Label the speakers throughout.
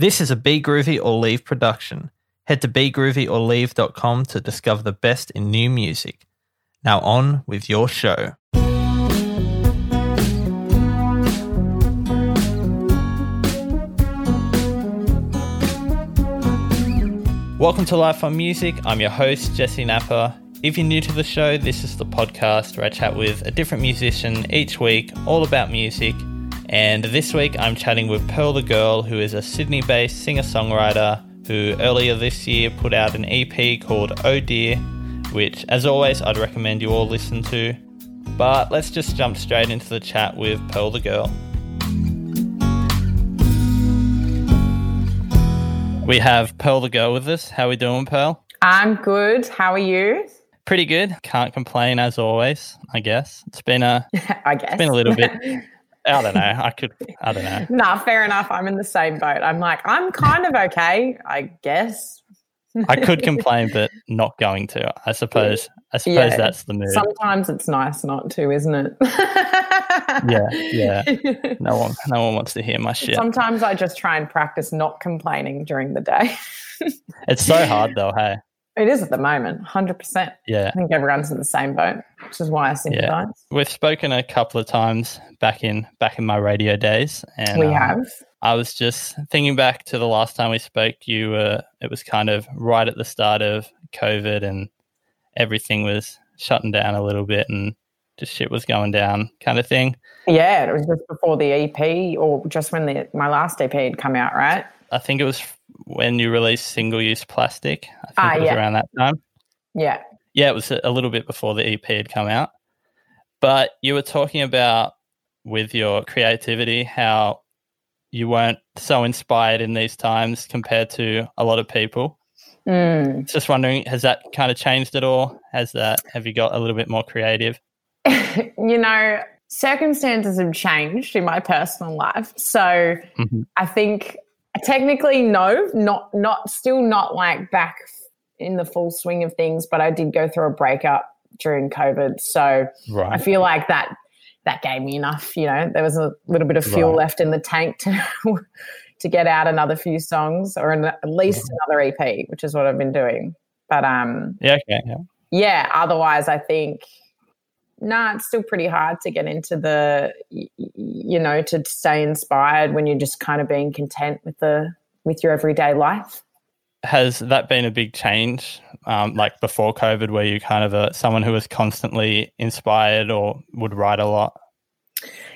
Speaker 1: This is a Be Groovy or Leave production. Head to begroovyorleave.com to discover the best in new music. Now on with your show. Welcome to Life on Music. I'm your host, Jessey Napa. If you're new to the show, this is the podcast where I chat with a different musician each week, all about music. And this week I'm chatting with Pearl the Girl, who is a Sydney based singer songwriter who earlier this year put out an EP called Oh Dear, which, as always, I'd recommend you all listen to. But let's just jump straight into the chat with Pearl the Girl. We have Pearl the Girl with us. How are we doing, Pearl?
Speaker 2: I'm good. How are you?
Speaker 1: Pretty good. Can't complain as always, I guess. It's been a
Speaker 2: I guess.
Speaker 1: it's been a little bit I don't know. I could I don't know.
Speaker 2: nah, fair enough. I'm in the same boat. I'm like, I'm kind of okay, I guess.
Speaker 1: I could complain but not going to. I suppose I suppose
Speaker 2: Yeah.
Speaker 1: that's the mood.
Speaker 2: Sometimes it's nice not to, isn't it?
Speaker 1: Yeah, yeah. No one no one wants to hear my shit.
Speaker 2: Sometimes I just try and practice not complaining during the day.
Speaker 1: It's so hard though, hey.
Speaker 2: It is at the moment, 100%.
Speaker 1: Yeah.
Speaker 2: I think everyone's in the same boat, which is why I sympathize.
Speaker 1: We've spoken a couple of times back in back in my radio days and
Speaker 2: We
Speaker 1: um,
Speaker 2: have.
Speaker 1: I was just thinking back to the last time we spoke. You were it was kind of right at the start of COVID, and everything was shutting down a little bit, and just shit was going down, kind of thing.
Speaker 2: Yeah, it was just before the EP or just when the, my last EP had come out, right?
Speaker 1: I think it was when you released single use plastic. I think
Speaker 2: Ah,
Speaker 1: it was
Speaker 2: yeah.
Speaker 1: around that time.
Speaker 2: Yeah.
Speaker 1: Yeah, it was a little bit before the EP had come out. But you were talking about with your creativity how you weren't so inspired in these times compared to a lot of people.
Speaker 2: Mm.
Speaker 1: Just wondering, has that kind of changed at all? Has that have you got a little bit more creative?
Speaker 2: you know, circumstances have changed in my personal life. So
Speaker 1: Mhm.
Speaker 2: I think technically no, not not still not like back in the full swing of things, but I did go through a breakup during COVID. So I feel like that that gave me enough, you know, there was a little bit of fuel
Speaker 1: Right.
Speaker 2: left in the tank to to get out another few songs or an, at least another EP, which is what I've been doing. But um
Speaker 1: Yeah. Okay. Yeah.
Speaker 2: yeah otherwise i think nah it's still pretty hard to get into the you know to stay inspired when you're just kind of being content with the with your everyday life
Speaker 1: Has that been a big change? Um, like before COVID, where you kind of a someone who was constantly inspired or would write a lot.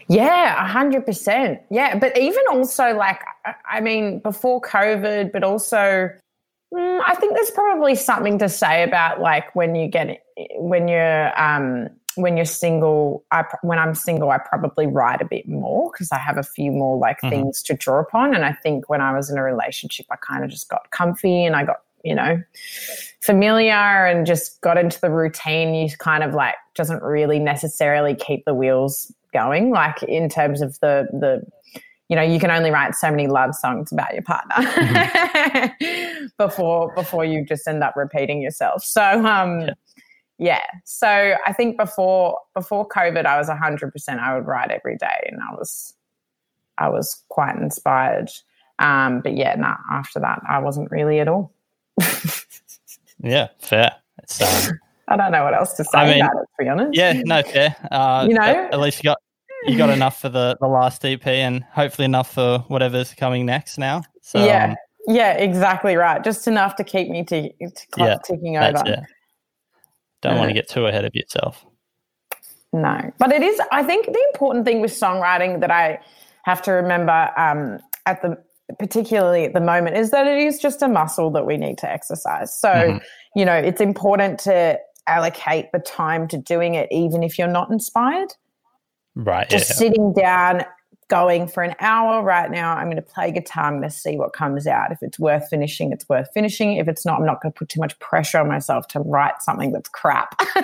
Speaker 2: yeah a hundred percent yeah but even also like I- i mean before covid but also mm, i think there's probably something to say about like when you get when you're um when you're single I, when i'm single i probably write a bit more because i have a few more like
Speaker 1: Mhm.
Speaker 2: things to draw upon and i think when i was in a relationship i kind of just got comfy and i got you know familiar and just got into the routine you kind of like doesn't really necessarily keep the wheels going like in terms of the the you know you can only write so many love songs about your partner before before you just end up repeating yourself so um
Speaker 1: Yeah.
Speaker 2: Yeah so i think before before covid i was 100% i would write every day and i was i was quite inspired um but yeah nah, after that i wasn't really at all
Speaker 1: Yeah. Fair. It's um,
Speaker 2: i don't know what else to say
Speaker 1: I mean,
Speaker 2: about it to be honest
Speaker 1: yeah. No. Fair. Uh,
Speaker 2: You know?
Speaker 1: at, least you got you got enough for the the last EP, and hopefully enough for whatever's coming next now. So
Speaker 2: yeah
Speaker 1: um,
Speaker 2: yeah exactly right just enough to keep me t- t-
Speaker 1: Yeah,
Speaker 2: ticking
Speaker 1: that's
Speaker 2: over.
Speaker 1: Don't want to get too ahead of yourself.
Speaker 2: No, but it is. I think the important thing with songwriting that I have to remember um, at the particularly at the moment is that it is just a muscle that we need to exercise. So
Speaker 1: Mhm.
Speaker 2: you know, it's important to allocate the time to doing it, even if you're not inspired.
Speaker 1: Right.
Speaker 2: Just
Speaker 1: yeah.
Speaker 2: sitting down, going for an hour. Right now, I'm going to play guitar. I'm going to see what comes out. If it's worth finishing, it's worth finishing. If it's not, I'm not going to put too much pressure on myself to write something that's crap.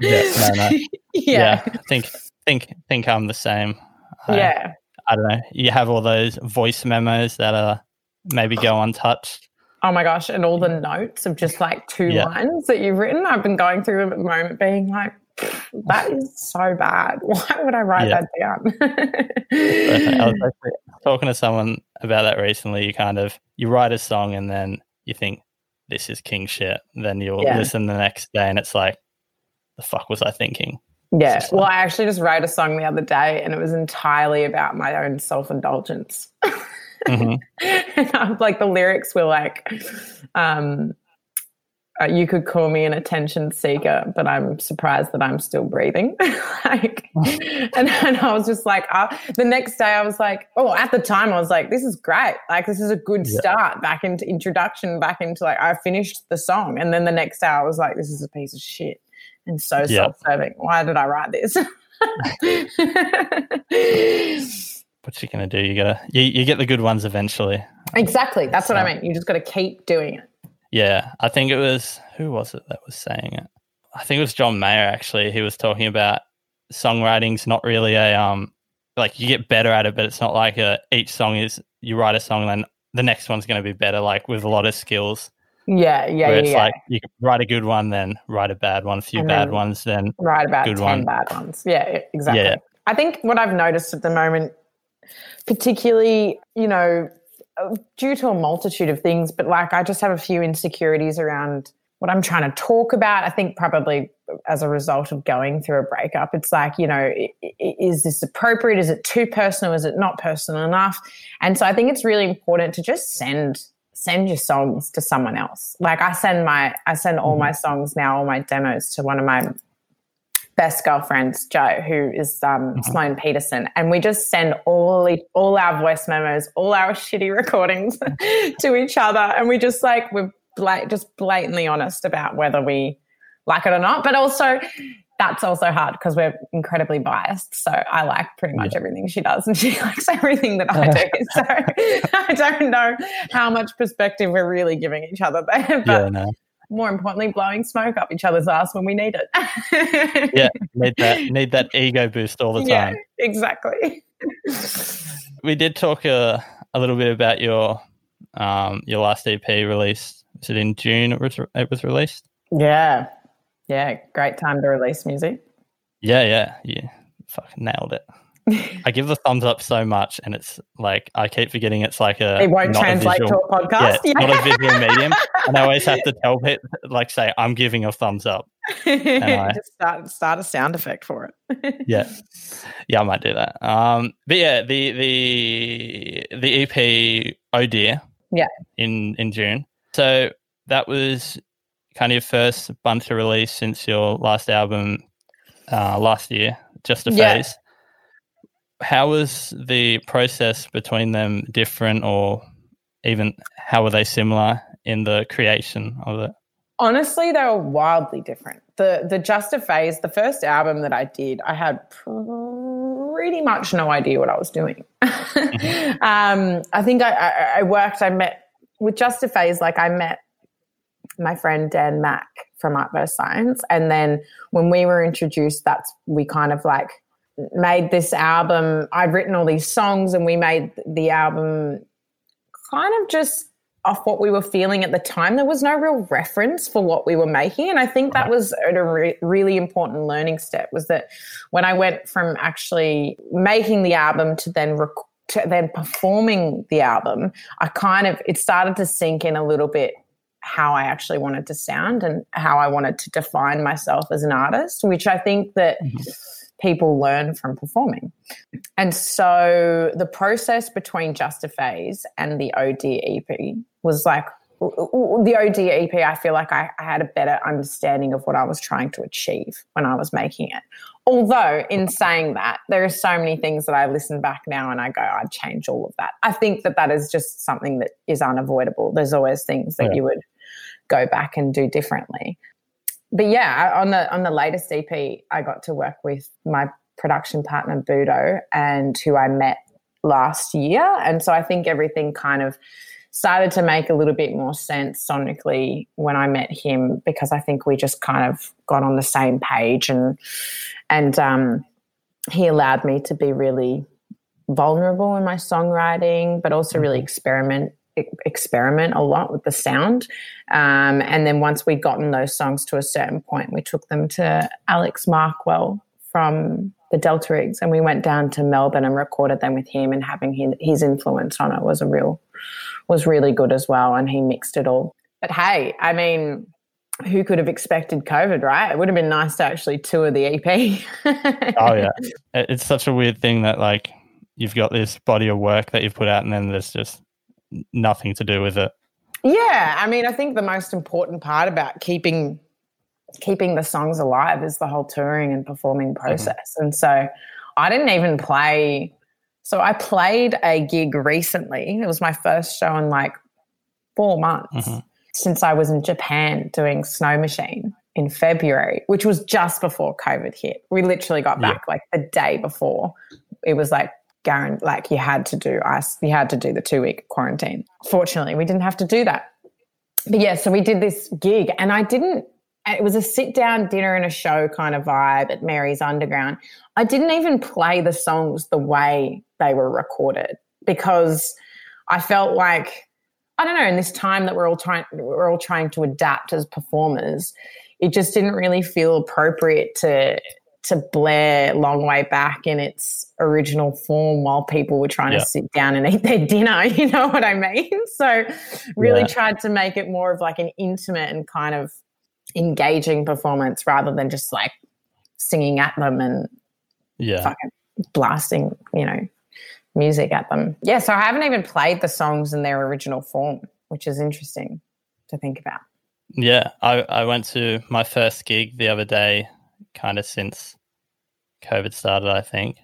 Speaker 1: Yeah, no, no.
Speaker 2: yeah.
Speaker 1: I think think think I'm the same. I,
Speaker 2: yeah.
Speaker 1: I don't know. You have all those voice memos that are maybe go untouched.
Speaker 2: Oh my gosh, and all the notes of just like two
Speaker 1: Yeah.
Speaker 2: lines that you've written. I've been going through them at the moment, being like, that is so bad. Why would I write
Speaker 1: Yeah.
Speaker 2: that down?
Speaker 1: I was actually talking to someone about that recently. You kind of you write a song and then you think this is king shit. Then you'll
Speaker 2: Yeah.
Speaker 1: listen the next day and it's like, the fuck was I thinking?
Speaker 2: yeah. Well, I actually just wrote a song the other day and it was entirely about my own self indulgence.
Speaker 1: Mhm.
Speaker 2: like the lyrics were like, um, uh, you could call me an attention seeker, but I'm surprised that I'm still breathing. like, and, and I was just like, uh, the next day I was like, oh, at the time I was like, this is great. Like, this is a good
Speaker 1: Yeah.
Speaker 2: start back into introduction, back into like, I finished the song. And then the next day I was like, this is a piece of shit and so
Speaker 1: Yeah.
Speaker 2: self serving. Why did I write this?
Speaker 1: What you gonna do? You gotta you, you get the good ones eventually.
Speaker 2: exactly. That's what I
Speaker 1: So-
Speaker 2: mean. You just got to keep doing it.
Speaker 1: Yeah, I think it was who was it that was saying it? I think it was John Mayer actually. He was talking about songwriting's not really a um like you get better at it, but it's not like a each song is you write a song and then the next one's going to be better. Like with a lot of skills,
Speaker 2: Yeah, yeah,
Speaker 1: where
Speaker 2: yeah.
Speaker 1: it's
Speaker 2: yeah.
Speaker 1: like you can write a good one, then write a bad one, a few
Speaker 2: And
Speaker 1: bad ones, then
Speaker 2: write about
Speaker 1: Good
Speaker 2: 10
Speaker 1: one.
Speaker 2: bad ones. Yeah, exactly.
Speaker 1: Yeah.
Speaker 2: I think what I've noticed at the moment, particularly, you know, due to a multitude of things, but like I just have a few insecurities around what I'm trying to talk about. I think probably as a result of going through a breakup, it's like, you know, is this appropriate? Is it too personal? Is it not personal enough? And so I think it's really important to just send send your songs to someone else. Like I send my I send all mm-hmm. my songs now, all my demos to one of my best girlfriends, Joe, who is um,
Speaker 1: Mhm.
Speaker 2: Sloane Peterson, and we just send all all our voice memos, all our shitty recordings to each other, and we just like we're just blatantly honest about whether we like it or not. But also, that's also hard because we're incredibly biased. So I like pretty much everything she does, and she likes everything that I do. so I don't know how much perspective we're really giving each other there, but
Speaker 1: yeah, no,
Speaker 2: more importantly, blowing smoke up each other's ass when we need it.
Speaker 1: yeah, need that need that ego boost all the
Speaker 2: Yeah,
Speaker 1: time.
Speaker 2: exactly.
Speaker 1: We did talk a, a little bit about your um your last EP release. Was it in June? It was it was released.
Speaker 2: Yeah. Yeah. Great time to release music.
Speaker 1: Yeah, yeah, yeah. Fucking nailed it. I give the thumbs up so much, and it's like I keep forgetting it's like a
Speaker 2: It won't
Speaker 1: not a
Speaker 2: translate
Speaker 1: visual-
Speaker 2: to a podcast.
Speaker 1: Yeah, it's not a visual medium, and I always have to tell people like say I'm giving a thumbs up. I-
Speaker 2: Just start, start a sound effect for it.
Speaker 1: Yeah, yeah, I might do that. Um, but yeah, the the the EP Oh Dear,
Speaker 2: Yeah.
Speaker 1: in in June. So that was kind of your first bunch of release since your last album uh, last year, Just a
Speaker 2: Yeah.
Speaker 1: How was the process between them different, or even how were they similar in the creation of it?
Speaker 2: Honestly, they were wildly different. The the Just a Phase, the first album that I did, I had pretty much no idea what I was doing. um, I think I, I, I worked, I met with Just a Phase, like I met my friend Dan Mack from Art vs. Science. And then when we were introduced, that's we kind of like made this album. I'd written all these songs and we made the album kind of just off what we were feeling at the time. There was no real reference for what we were making. And I think that was a re- really important learning step was that when I went from actually making the album to then rec- to then performing the album, I kind of it started to sink in a little bit how I actually wanted to sound and how I wanted to define myself as an artist, which I think that mm-hmm. People learn from performing. And so the process between Just a Phase and the ODEP was like the ODEP, I feel like I, I had a better understanding of what I was trying to achieve when I was making it. Although, in saying that, there are so many things that I listen back now and I go, I'd change all of that. I think that that is just something that is unavoidable. There's always things that
Speaker 1: Yeah.
Speaker 2: you would go back and do differently. But yeah, on the on the latest EP, I got to work with my production partner Budo, and who I met last year, and so I think everything kind of started to make a little bit more sense sonically when I met him because I think we just kind of got on the same page and and um, he allowed me to be really vulnerable in my songwriting, but also really experiment experiment a lot with the sound. Um, and then once we'd gotten those songs to a certain point, we took them to Alex Markwell from the Delta Riggs, and we went down to Melbourne and recorded them with him. And having his, his influence on it was a real was really good as well. And he mixed it all. But hey, I mean, who could have expected COVID, right? It would have been nice to actually tour the EP.
Speaker 1: oh yeah, it's such a weird thing that like you've got this body of work that you've put out, and then there's just nothing to do with it.
Speaker 2: Yeah, I mean, I think the most important part about keeping keeping the songs alive is the whole touring and performing mm-hmm. process. Mm-hmm. And so I didn't even play. So I played a gig recently. It was my first show in like four months mm-hmm. since I was in Japan doing Snow Machine in February, which was just before COVID hit. We literally got back yeah. like the day before. It was like guaranteed, like you had to do ice, you had to do the two week quarantine. Fortunately, we didn't have to do that. But yeah, so we did this gig and I didn't it was a sit down dinner and a show kind of vibe at Mary's Underground. I didn't even play the songs the way they were recorded because I felt like I don't know in this time that we're all trying we're all trying to adapt as performers it just didn't really feel appropriate to to blare long way back in its original form while people were trying yeah. to sit down and eat their dinner you know what i mean so really yeah. tried to make it more of like an intimate and kind of engaging performance rather than just like singing at them and
Speaker 1: yeah
Speaker 2: fucking blasting you know music at them yeah so i haven't even played the songs in their original form which is interesting to think about
Speaker 1: yeah i i went to my first gig the other day kind of since covid started i think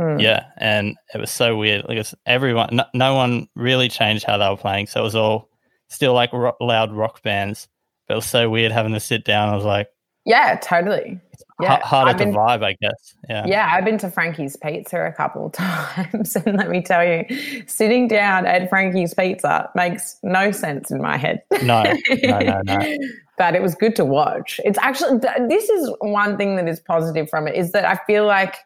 Speaker 1: mm. yeah and it was so weird because everyone no, no, one really changed how they were playing so it was all still like loud rock bands But it was so weird having to sit down. I was like,
Speaker 2: yeah, totally. Yeah,
Speaker 1: harder been, to vibe, I guess. Yeah,
Speaker 2: yeah. I've been to Frankie's Pizza a couple of times, and let me tell you, sitting down at Frankie's Pizza makes no sense in my head.
Speaker 1: No, no, no, no.
Speaker 2: but it was good to watch. It's actually this is one thing that is positive from it is that I feel like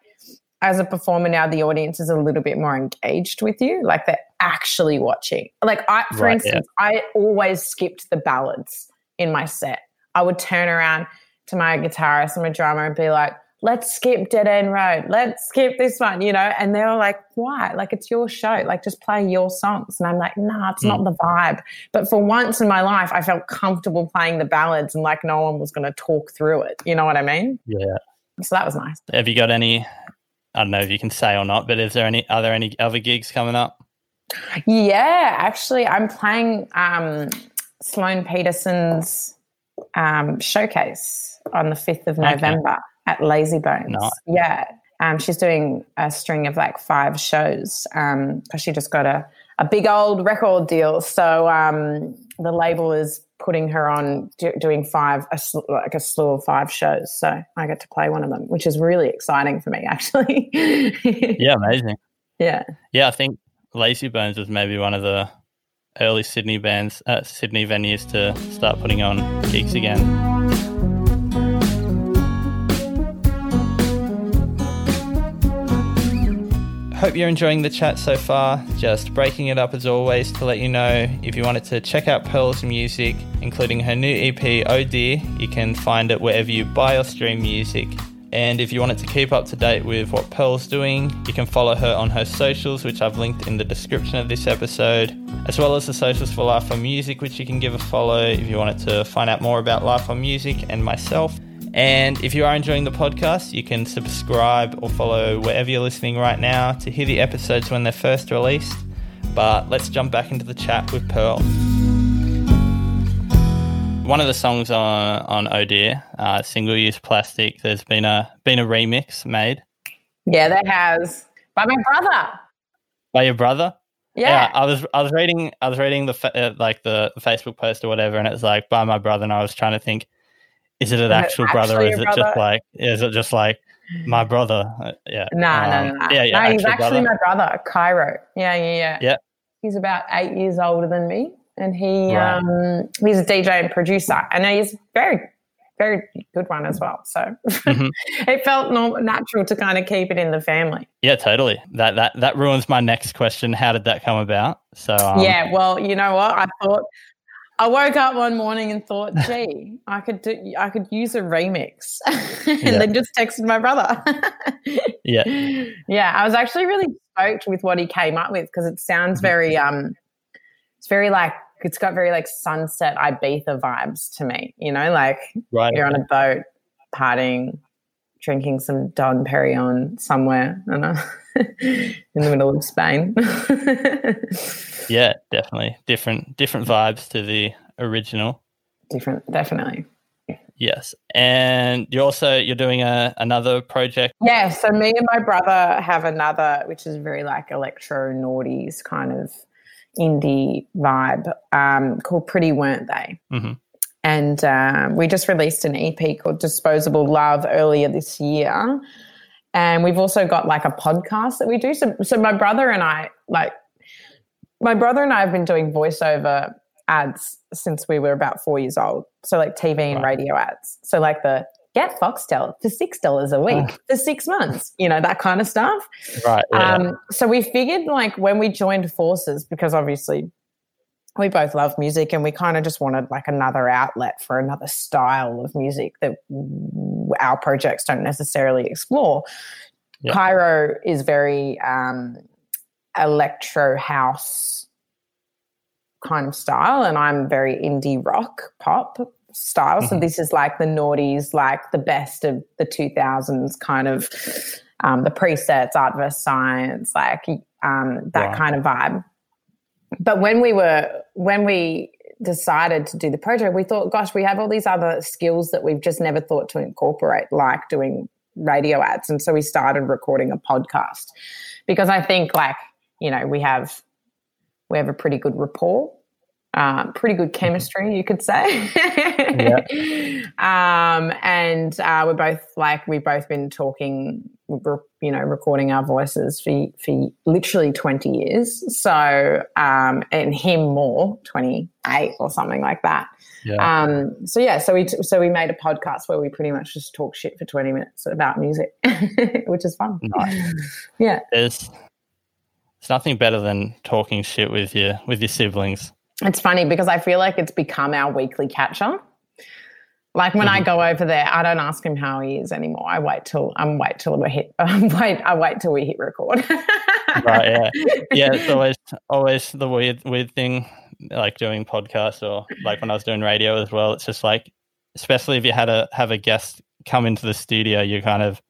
Speaker 2: as a performer now, the audience is a little bit more engaged with you. Like they're actually watching. Like I, for right, instance, yeah. I always skipped the ballads in my set. I would turn around to my guitarist and my drummer and be like, let's skip Dead End Road. Let's skip this one, you know? And they were like, why? Like, it's your show. Like, just play your songs. And I'm like, nah, it's mm. not the vibe. But for once in my life, I felt comfortable playing the ballads and like no one was going to talk through it. You know what I mean?
Speaker 1: Yeah.
Speaker 2: So that was nice.
Speaker 1: Have you got any, I don't know if you can say or not, but is there any, are there any other gigs coming up?
Speaker 2: Yeah, actually, I'm playing um, Sloane Peterson's um, showcase on the 5th of November okay. At Lazybones. Nice. Yeah. Um, she's doing a string of like five shows because um, she just got a, a big old record deal. So um, the label is putting her on do, doing five, a like a slew of five shows. So I get to play one of them, which is really exciting for me, actually.
Speaker 1: yeah, amazing.
Speaker 2: Yeah.
Speaker 1: Yeah, I think Lazybones was maybe one of the early Sydney bands, uh, Sydney venues to start putting on gigs again. Hope you're enjoying the chat so far. Just breaking it up as always to let you know if you wanted to check out Pearl's music, including her new EP, Oh Dear, you can find it wherever you buy or stream music. And if you wanted to keep up to date with what Pearl's doing, you can follow her on her socials, which I've linked in the description of this episode, as well as the socials for Life on Music, which you can give a follow if you wanted to find out more about Life on Music and myself. And if you are enjoying the podcast, you can subscribe or follow wherever you're listening right now to hear the episodes when they're first released. But let's jump back into the chat with Pearl one of the songs on on Oh Dear, uh, single use plastic. There's been a been a remix made.
Speaker 2: Yeah, there has by my brother.
Speaker 1: By your brother?
Speaker 2: Yeah. yeah
Speaker 1: I was I was reading I was reading the uh, like the, the, Facebook post or whatever, and it's like by my brother, and I was trying to think, is it an actual brother, or is it brother? just like is it just like my brother? Uh, yeah.
Speaker 2: Nah, um, no, no, no. Yeah, yeah. No, he's actually brother. my brother, Cairo. Yeah, yeah, yeah.
Speaker 1: Yeah.
Speaker 2: He's about eight years older than me and he right. um, he's a DJ and producer, and he's very very good one as well. So mm-hmm. it felt normal, natural to kind of keep it in the family.
Speaker 1: Yeah, totally. That that that ruins my next question. How did that come about? So um,
Speaker 2: yeah, well, you know what? I thought I woke up one morning and thought, gee, I could do, I could use a remix, and yeah. then just texted my brother.
Speaker 1: yeah,
Speaker 2: yeah. I was actually really stoked with what he came up with because it sounds mm-hmm. very, um, it's very like it's got very like sunset Ibiza vibes to me. You know, like right. you're on a boat, partying, drinking some Dom Perignon somewhere, I know, in the middle of Spain.
Speaker 1: Yeah, definitely different different vibes to the original.
Speaker 2: Different, definitely.
Speaker 1: Yes, and you're also you're doing a another project.
Speaker 2: Yeah, so me and my brother have another, which is very like electro noughties kind of indie vibe um, called Pretty Weren't They.
Speaker 1: Mm-hmm.
Speaker 2: And um, we just released an EP called Disposable Love earlier this year. And we've also got like a podcast that we do. So, so my brother and I, like, my brother and I have been doing voiceover ads since we were about four years old. So, like TV and right. radio ads. So, like the get Foxtel for six dollars a week for six months, you know, that kind of stuff.
Speaker 1: Right. Yeah.
Speaker 2: Um, so we figured like when we joined forces, because obviously we both love music and we kind of just wanted like another outlet for another style of music that our projects don't necessarily explore. Yep. Cairo is very um, electro house kind of style, and I'm very indie rock pop style. Mm-hmm. So this is like the noughties, like the best of the 2000s kind of um, the presets, art versus science, like um, that kind of vibe. But when we were when we decided to do the project, we thought, gosh, we have all these other skills that we've just never thought to incorporate, like doing radio ads. And so we started recording a podcast because I think like, you know, we have we have a pretty good rapport uh, pretty good chemistry, you could say. yeah. um, and uh, we're both like we've both been talking, you know, recording our voices for for literally twenty years. So, um, and him more, twenty eight or something like that. Yeah. Um, so yeah, so we t- so we made a podcast where we pretty much just talk shit for twenty minutes about music, which is fun. Nice. Yeah,
Speaker 1: there's there's nothing better than talking shit with your with your siblings
Speaker 2: it's funny because I feel like it's become our weekly catch up. Like when mm-hmm. I go over there, I don't ask him how he is anymore. I wait till I'm wait till we hit. Um, wait, I wait till we hit record.
Speaker 1: right. Yeah. Yeah. It's always always the weird weird thing, like doing podcasts or like when I was doing radio as well. It's just like, especially if you had a have a guest come into the studio, you're kind of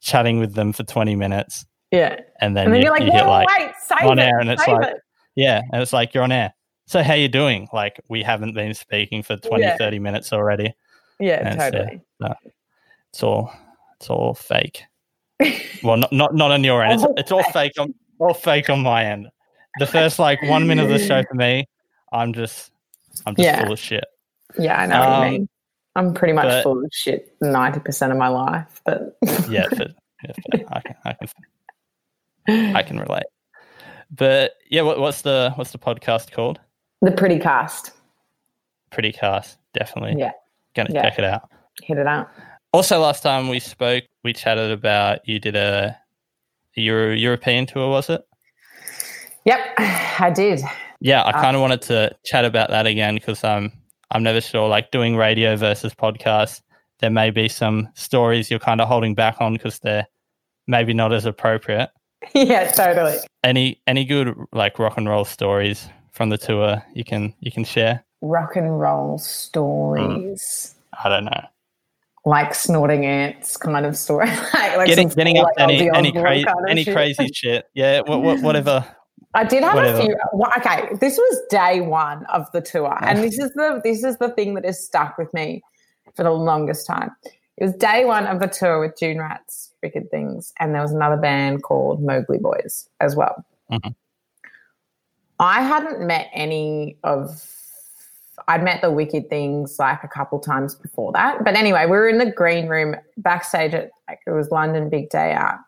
Speaker 1: chatting with them for 20 minutes.
Speaker 2: Yeah.
Speaker 1: And then, and then you, are like,
Speaker 2: you like wait,
Speaker 1: on
Speaker 2: it,
Speaker 1: air, and it's like,
Speaker 2: it.
Speaker 1: yeah, and it's like you're on air so how you doing? Like we haven't been speaking for 20, yeah. 30 minutes already.
Speaker 2: Yeah, and totally.
Speaker 1: It's, uh, it's all it's all fake. well, not not not on your end. It's, it's all fake on all fake on my end. The first like one minute of the show for me, I'm just I'm just yeah. full of shit.
Speaker 2: Yeah, I know um, what you um, mean. I'm pretty much but, full of shit ninety percent of my life, but
Speaker 1: yeah, but, yeah I can I can I can relate. But yeah, what, what's the what's the podcast called?
Speaker 2: The Pretty Cast.
Speaker 1: Pretty Cast, definitely.
Speaker 2: Yeah.
Speaker 1: Gonna
Speaker 2: yeah.
Speaker 1: check it out.
Speaker 2: Hit it out.
Speaker 1: Also, last time we spoke, we chatted about you did a, Euro, European tour, was it?
Speaker 2: Yep, I did.
Speaker 1: Yeah, I kind of uh, wanted to chat about that again because um, I'm never sure. Like doing radio versus podcast, there may be some stories you're kind of holding back on because they're maybe not as appropriate.
Speaker 2: Yeah, totally.
Speaker 1: Any any good like rock and roll stories from the tour you can you can share?
Speaker 2: Rock and roll stories.
Speaker 1: Mm. I don't know.
Speaker 2: Like snorting ants kind of story. like,
Speaker 1: like getting getting up any any, cra- kind of any crazy shit. Yeah, what, what, whatever.
Speaker 2: I did have whatever. a few. Okay, this was day one of the tour, and this is the this is the thing that has stuck with me for the longest time. It was day one of the tour with June Rats, Wicked Things, and there was another band called Mowgli Boys as well.
Speaker 1: Mm-hmm.
Speaker 2: I hadn't met any of I'd met the Wicked Things like a couple times before that. But anyway, we were in the green room backstage at like it was London Big Day Out.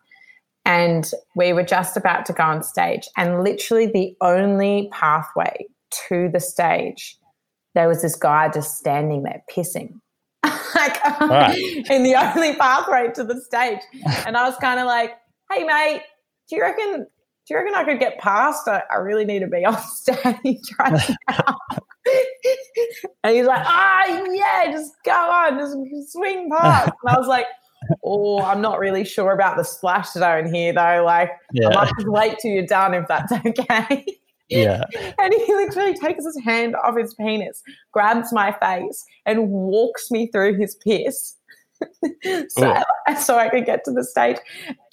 Speaker 2: And we were just about to go on stage. And literally the only pathway to the stage, there was this guy just standing there pissing. like
Speaker 1: Right.
Speaker 2: in the only pathway to the stage. And I was kind of like, hey, mate, do you reckon? Do you reckon I could get past? I, I really need to be on stage right now. and he's like, ah, yeah, just go on, just swing past. And I was like, oh, I'm not really sure about the splash zone here, though. Like, I might just wait till you're done if that's okay.
Speaker 1: Yeah.
Speaker 2: And he literally takes his hand off his penis, grabs my face, and walks me through his piss. so, so I could get to the stage.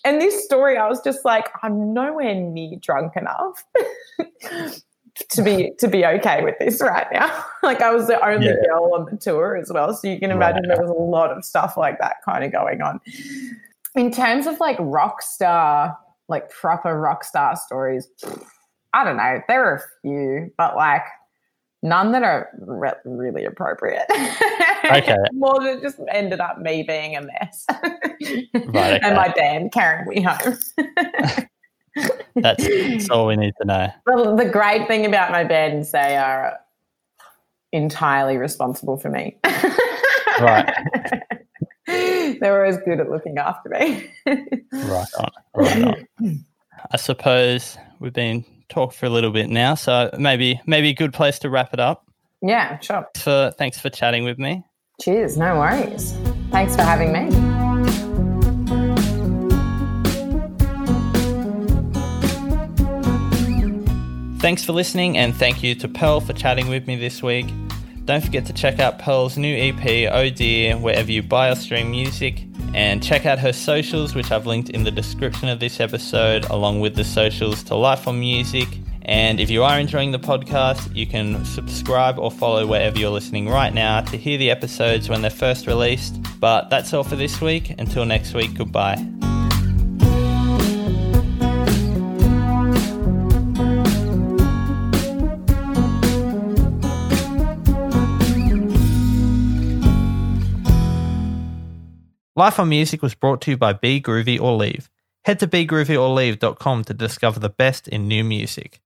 Speaker 2: And this story, I was just like, I'm nowhere near drunk enough to be to be okay with this right now. like I was the only
Speaker 1: Yeah.
Speaker 2: girl on the tour as well. So you can imagine
Speaker 1: Right.
Speaker 2: there was a lot of stuff like that kind of going on. In terms of like rock star, like proper rock star stories, I don't know. There are a few, but like none that are re- really appropriate.
Speaker 1: Okay.
Speaker 2: More than it just ended up me being a mess.
Speaker 1: Right, okay.
Speaker 2: And my band carrying me home.
Speaker 1: That's, that's all we need to know.
Speaker 2: Well, the great thing about my band is they are entirely responsible for me.
Speaker 1: Right.
Speaker 2: They're always good at looking after me.
Speaker 1: Right on. Right on. I suppose we've been talked for a little bit now, so maybe maybe a good place to wrap it up.
Speaker 2: yeah, sure.
Speaker 1: For thanks for chatting with me.
Speaker 2: Cheers. No worries. Thanks for having me.
Speaker 1: Thanks for listening, and thank you to Pearl for chatting with me this week. Don't forget to check out Pearl's new EP, Oh Dear, wherever you buy or stream music, and check out her socials, which I've linked in the description of this episode, along with the socials to Life on Music. And if you are enjoying the podcast, you can subscribe or follow wherever you're listening right now to hear the episodes when they're first released. But that's all for this week. Until next week, goodbye. Life on Music was brought to you by Be Groovy or Leave. Head to begroovyorleave.com to discover the best in new music.